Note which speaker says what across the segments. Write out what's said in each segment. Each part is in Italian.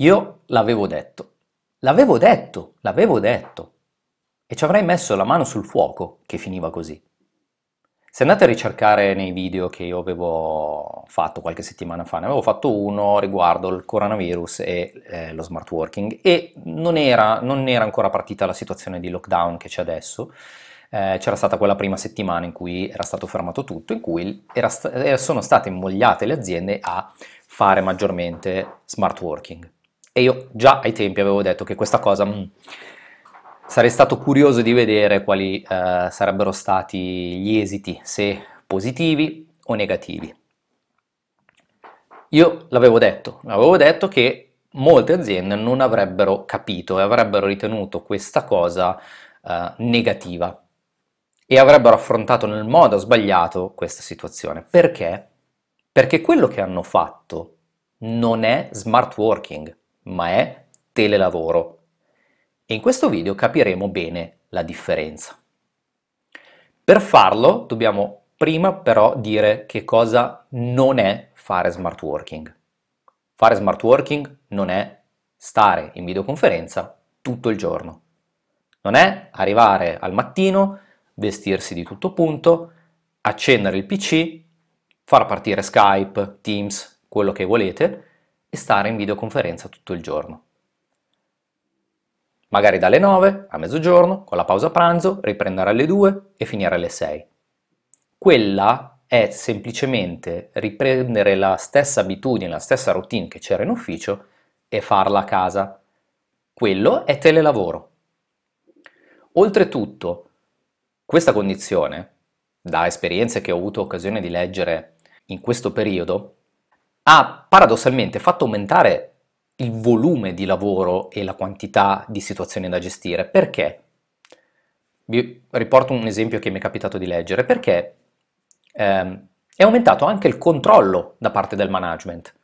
Speaker 1: Io l'avevo detto, l'avevo detto, l'avevo detto e ci avrei messo la mano sul fuoco che finiva così. Se andate a ricercare nei video che io avevo fatto qualche settimana fa, ne avevo fatto uno riguardo il coronavirus e eh, lo smart working e non era, non era, ancora partita la situazione di lockdown che c'è adesso, eh, c'era stata quella prima settimana in cui era stato fermato tutto, in cui sta- eh, sono state invogliate le aziende a fare maggiormente smart working. E io già ai tempi avevo detto che questa cosa... Mh, mm, Sarei stato curioso di vedere quali eh, sarebbero stati gli esiti, se positivi o negativi. Io l'avevo detto, l'avevo detto che molte aziende non avrebbero capito e avrebbero ritenuto questa cosa eh, negativa e avrebbero affrontato nel modo sbagliato questa situazione. Perché? Perché quello che hanno fatto non è smart working, ma è telelavoro e in questo video capiremo bene la differenza. Per farlo dobbiamo prima però dire che cosa non è fare smart working. Fare smart working non è stare in videoconferenza tutto il giorno. Non è arrivare al mattino, vestirsi di tutto punto, accendere il PC, far partire Skype, Teams, quello che volete e stare in videoconferenza tutto il giorno magari dalle 9 a mezzogiorno, con la pausa pranzo, riprendere alle 2 e finire alle 6. Quella è semplicemente riprendere la stessa abitudine, la stessa routine che c'era in ufficio e farla a casa. Quello è telelavoro. Oltretutto, questa condizione, da esperienze che ho avuto occasione di leggere in questo periodo, ha paradossalmente fatto aumentare il volume di lavoro e la quantità di situazioni da gestire. Perché? Vi riporto un esempio che mi è capitato di leggere. Perché ehm, è aumentato anche il controllo da parte del management.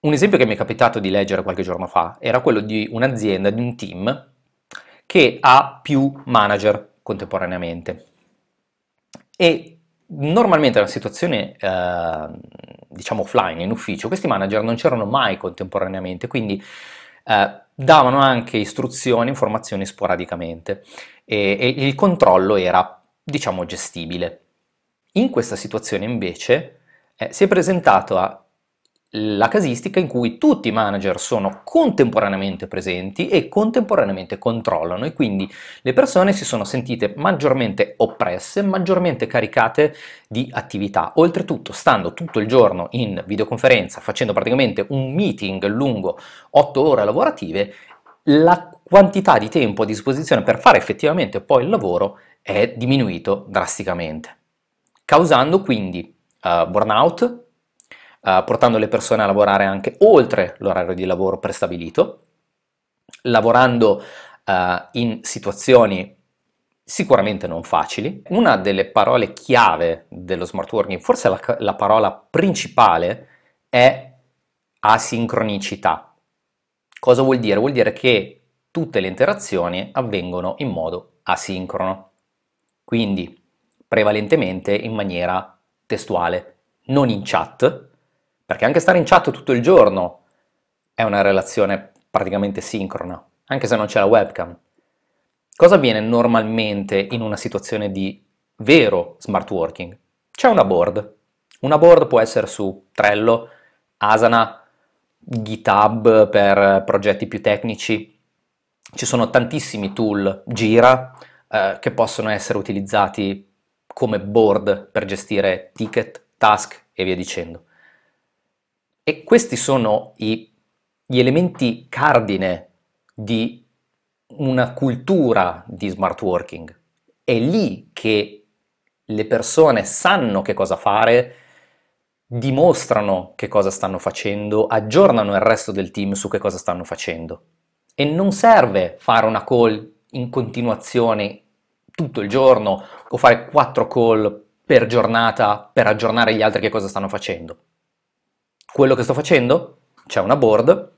Speaker 1: Un esempio che mi è capitato di leggere qualche giorno fa era quello di un'azienda, di un team che ha più manager contemporaneamente. E normalmente nella situazione eh, diciamo offline, in ufficio, questi manager non c'erano mai contemporaneamente, quindi eh, davano anche istruzioni, informazioni sporadicamente e, e il controllo era, diciamo, gestibile. In questa situazione invece eh, si è presentato a la casistica in cui tutti i manager sono contemporaneamente presenti e contemporaneamente controllano e quindi le persone si sono sentite maggiormente oppresse, maggiormente caricate di attività. Oltretutto, stando tutto il giorno in videoconferenza, facendo praticamente un meeting lungo 8 ore lavorative, la quantità di tempo a disposizione per fare effettivamente poi il lavoro è diminuito drasticamente, causando quindi uh, burnout, uh, portando le persone a lavorare anche oltre l'orario di lavoro prestabilito, lavorando uh, in situazioni sicuramente non facili. Una delle parole chiave dello smart working, forse la, la parola principale, è asincronicità. Cosa vuol dire? Vuol dire che tutte le interazioni avvengono in modo asincrono, quindi prevalentemente in maniera testuale, non in chat, perché anche stare in chat tutto il giorno è una relazione praticamente sincrona, anche se non c'è la webcam. Cosa avviene normalmente in una situazione di vero smart working? C'è una board. Una board può essere su Trello, Asana, GitHub per progetti più tecnici. Ci sono tantissimi tool, Gira, eh, che possono essere utilizzati come board per gestire ticket, task e via dicendo. E questi sono i, gli elementi cardine di una cultura di smart working. È lì che le persone sanno che cosa fare, dimostrano che cosa stanno facendo, aggiornano il resto del team su che cosa stanno facendo. E non serve fare una call in continuazione tutto il giorno o fare quattro call per giornata per aggiornare gli altri che cosa stanno facendo. Quello che sto facendo? C'è una board,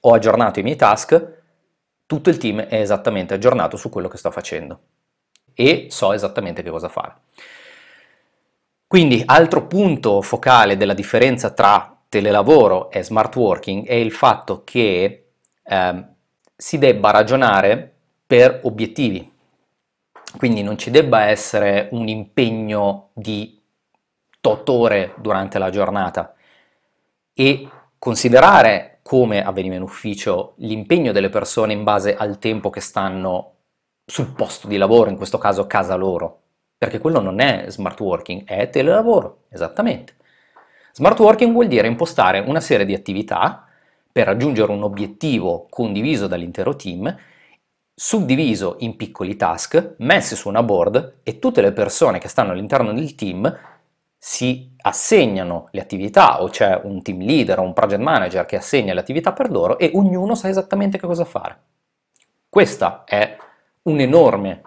Speaker 1: ho aggiornato i miei task, tutto il team è esattamente aggiornato su quello che sto facendo e so esattamente che cosa fare. Quindi altro punto focale della differenza tra telelavoro e smart working è il fatto che eh, si debba ragionare per obiettivi, quindi non ci debba essere un impegno di tot ore durante la giornata e considerare come avveniva in ufficio l'impegno delle persone in base al tempo che stanno sul posto di lavoro, in questo caso casa loro, perché quello non è smart working, è telelavoro, esattamente. Smart working vuol dire impostare una serie di attività per raggiungere un obiettivo condiviso dall'intero team, suddiviso in piccoli task, messi su una board e tutte le persone che stanno all'interno del team si assegnano le attività o c'è un team leader o un project manager che assegna le attività per loro e ognuno sa esattamente che cosa fare. Questa è un'enorme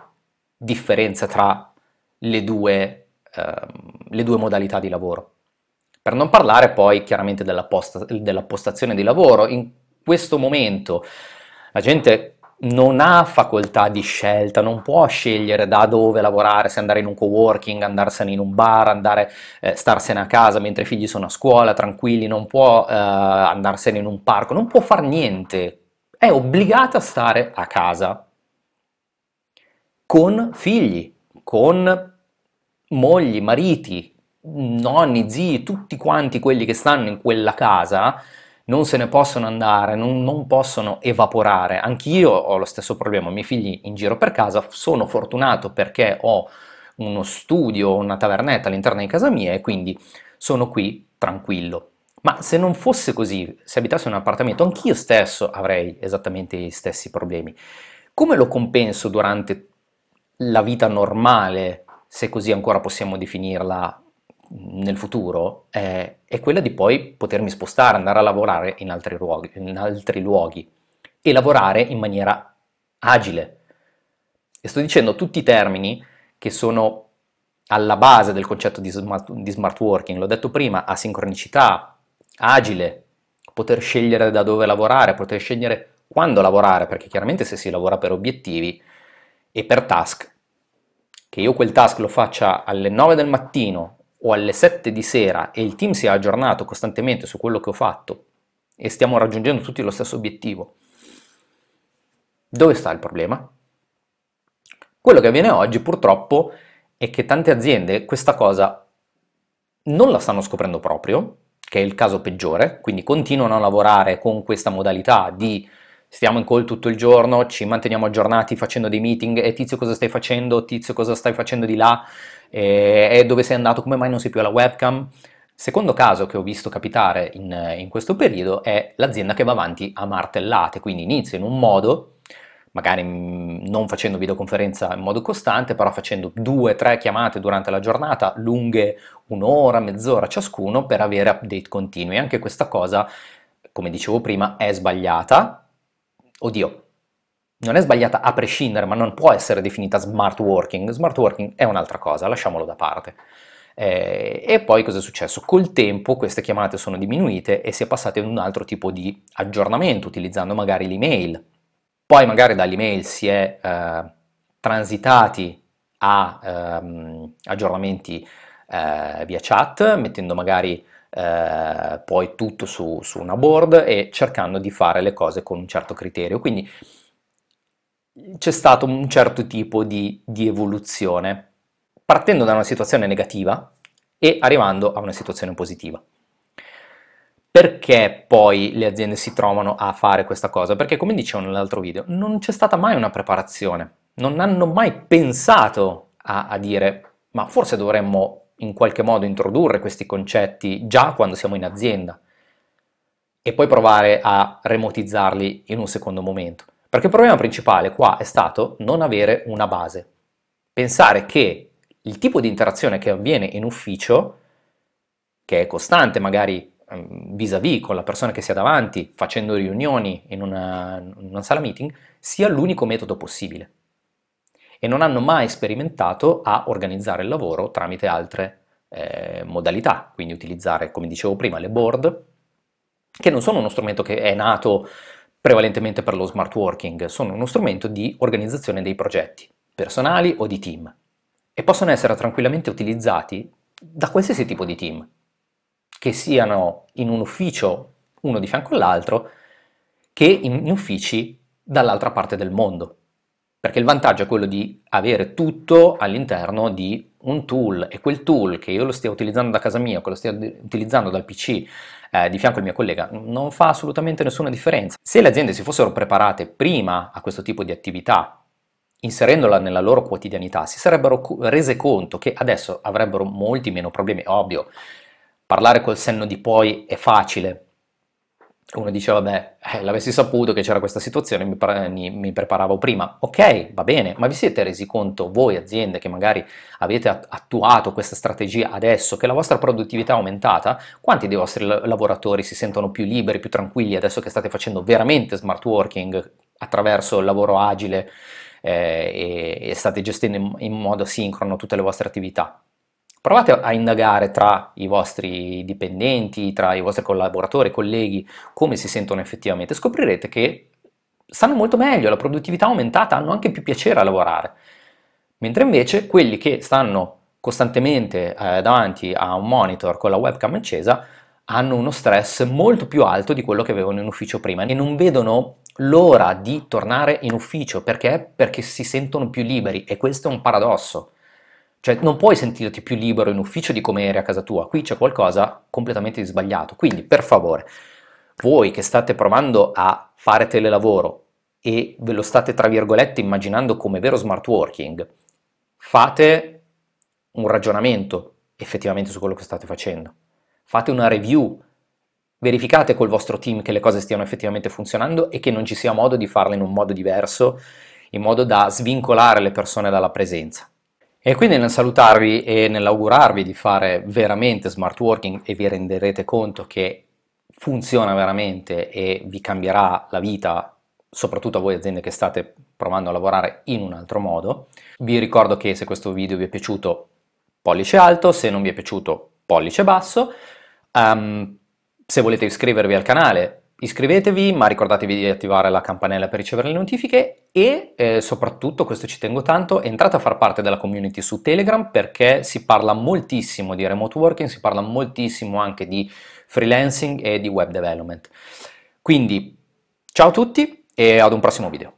Speaker 1: differenza tra le due, eh, le due, modalità di lavoro. Per non parlare poi chiaramente della, posta, della postazione di lavoro, in questo momento la gente non ha facoltà di scelta, non può scegliere da dove lavorare, se andare in un coworking, andarsene in un bar, andare, eh, starsene a casa mentre i figli sono a scuola, tranquilli, non può eh, andarsene in un parco, non può fare niente, è obbligata a stare a casa. Con figli, con mogli, mariti, nonni, zii, tutti quanti quelli che stanno in quella casa non se ne possono andare, non, non possono evaporare. Anch'io ho lo stesso problema, i miei figli in giro per casa, sono fortunato perché ho uno studio, una tavernetta all'interno di casa mia e quindi sono qui tranquillo. Ma se non fosse così, se abitassi in un appartamento, anch'io stesso avrei esattamente gli stessi problemi. Come lo compenso durante la vita normale, se così ancora possiamo definirla nel futuro, è, è, quella di poi potermi spostare, andare a lavorare in altri, luoghi, in altri luoghi e lavorare in maniera agile. E sto dicendo tutti i termini che sono alla base del concetto di smart, di smart working, l'ho detto prima, asincronicità, agile, poter scegliere da dove lavorare, poter scegliere quando lavorare, perché chiaramente se si lavora per obiettivi e per task, che io quel task lo faccia alle 9 del mattino o alle 7 di sera e il team sia aggiornato costantemente su quello che ho fatto e stiamo raggiungendo tutti lo stesso obiettivo, dove sta il problema? Quello che avviene oggi purtroppo è che tante aziende questa cosa non la stanno scoprendo proprio, che è il caso peggiore, quindi continuano a lavorare con questa modalità di stiamo in call tutto il giorno, ci manteniamo aggiornati facendo dei meeting, e tizio cosa stai facendo, tizio cosa stai facendo di là, e, e dove sei andato, come mai non sei più alla webcam. Secondo caso che ho visto capitare in, in questo periodo è l'azienda che va avanti a martellate, quindi inizia in un modo, magari non facendo videoconferenza in modo costante, però facendo due, tre chiamate durante la giornata, lunghe un'ora, mezz'ora ciascuno, per avere update continui. Anche questa cosa, come dicevo prima, è sbagliata, oddio, non è sbagliata a prescindere, ma non può essere definita smart working. Smart working è un'altra cosa, lasciamolo da parte. Eh, e poi cosa è successo? Col tempo queste chiamate sono diminuite e si è passati ad un altro tipo di aggiornamento, utilizzando magari l'email. Poi magari dall'email si è eh, transitati a ehm, aggiornamenti eh, via chat, mettendo magari eh, poi tutto su, su, una board e cercando di fare le cose con un certo criterio. Quindi c'è stato un certo tipo di, di evoluzione, partendo da una situazione negativa e arrivando a una situazione positiva. Perché poi le aziende si trovano a fare questa cosa? Perché come dicevo nell'altro video, non c'è stata mai una preparazione, non hanno mai pensato a, a dire ma forse dovremmo in qualche modo introdurre questi concetti già quando siamo in azienda e poi provare a remotizzarli in un secondo momento. Perché il problema principale qua è stato non avere una base. Pensare che il tipo di interazione che avviene in ufficio, che è costante magari ehm, vis-à-vis con la persona che si ha davanti, facendo riunioni in una, in una sala meeting, sia l'unico metodo possibile e non hanno mai sperimentato a organizzare il lavoro tramite altre eh, modalità, quindi utilizzare, come dicevo prima, le board, che non sono uno strumento che è nato prevalentemente per lo smart working, sono uno strumento di organizzazione dei progetti, personali o di team, e possono essere tranquillamente utilizzati da qualsiasi tipo di team, che siano in un ufficio uno di fianco all'altro, che in uffici dall'altra parte del mondo. Perché il vantaggio è quello di avere tutto all'interno di un tool e quel tool che io lo stia utilizzando da casa mia, che lo stia utilizzando dal PC eh, di fianco al mio collega, non fa assolutamente nessuna differenza. Se le aziende si fossero preparate prima a questo tipo di attività, inserendola nella loro quotidianità, si sarebbero rese conto che adesso avrebbero molti meno problemi. Ovvio, parlare col senno di poi è facile, uno dice vabbè, eh, l'avessi saputo che c'era questa situazione, mi, pre- mi, preparavo prima. Ok, va bene, ma vi siete resi conto voi aziende che magari avete attuato questa strategia adesso, che la vostra produttività è aumentata? Quanti dei vostri lavoratori si sentono più liberi, più tranquilli adesso che state facendo veramente smart working attraverso il lavoro agile eh, e, e, state gestendo in, in modo sincrono tutte le vostre attività? Provate a indagare tra i vostri dipendenti, tra i vostri collaboratori, colleghi, come si sentono effettivamente. Scoprirete che stanno molto meglio, la produttività è aumentata, hanno anche più piacere a lavorare. Mentre invece quelli che stanno costantemente eh, davanti a un monitor con la webcam accesa hanno uno stress molto più alto di quello che avevano in ufficio prima e non vedono l'ora di tornare in ufficio perché? Perché si sentono più liberi e questo è un paradosso. Cioè non puoi sentirti più libero in ufficio di come eri a casa tua, qui c'è qualcosa completamente di sbagliato. Quindi per favore, voi che state provando a fare telelavoro e ve lo state tra virgolette immaginando come vero smart working, fate un ragionamento effettivamente su quello che state facendo. Fate una review, verificate col vostro team che le cose stiano effettivamente funzionando e che non ci sia modo di farle in un modo diverso, in modo da svincolare le persone dalla presenza. E quindi nel salutarvi e nell'augurarvi di fare veramente smart working e vi renderete conto che funziona veramente e vi cambierà la vita, soprattutto a voi aziende che state provando a lavorare in un altro modo. Vi ricordo che se questo video vi è piaciuto, pollice alto, se non vi è piaciuto, pollice basso. Um, se volete iscrivervi al canale, iscrivetevi, ma ricordatevi di attivare la campanella per ricevere le notifiche e eh, soprattutto, questo ci tengo tanto, entrate a far parte della community su Telegram perché si parla moltissimo di remote working, si parla moltissimo anche di freelancing e di web development. Quindi ciao a tutti e ad un prossimo video.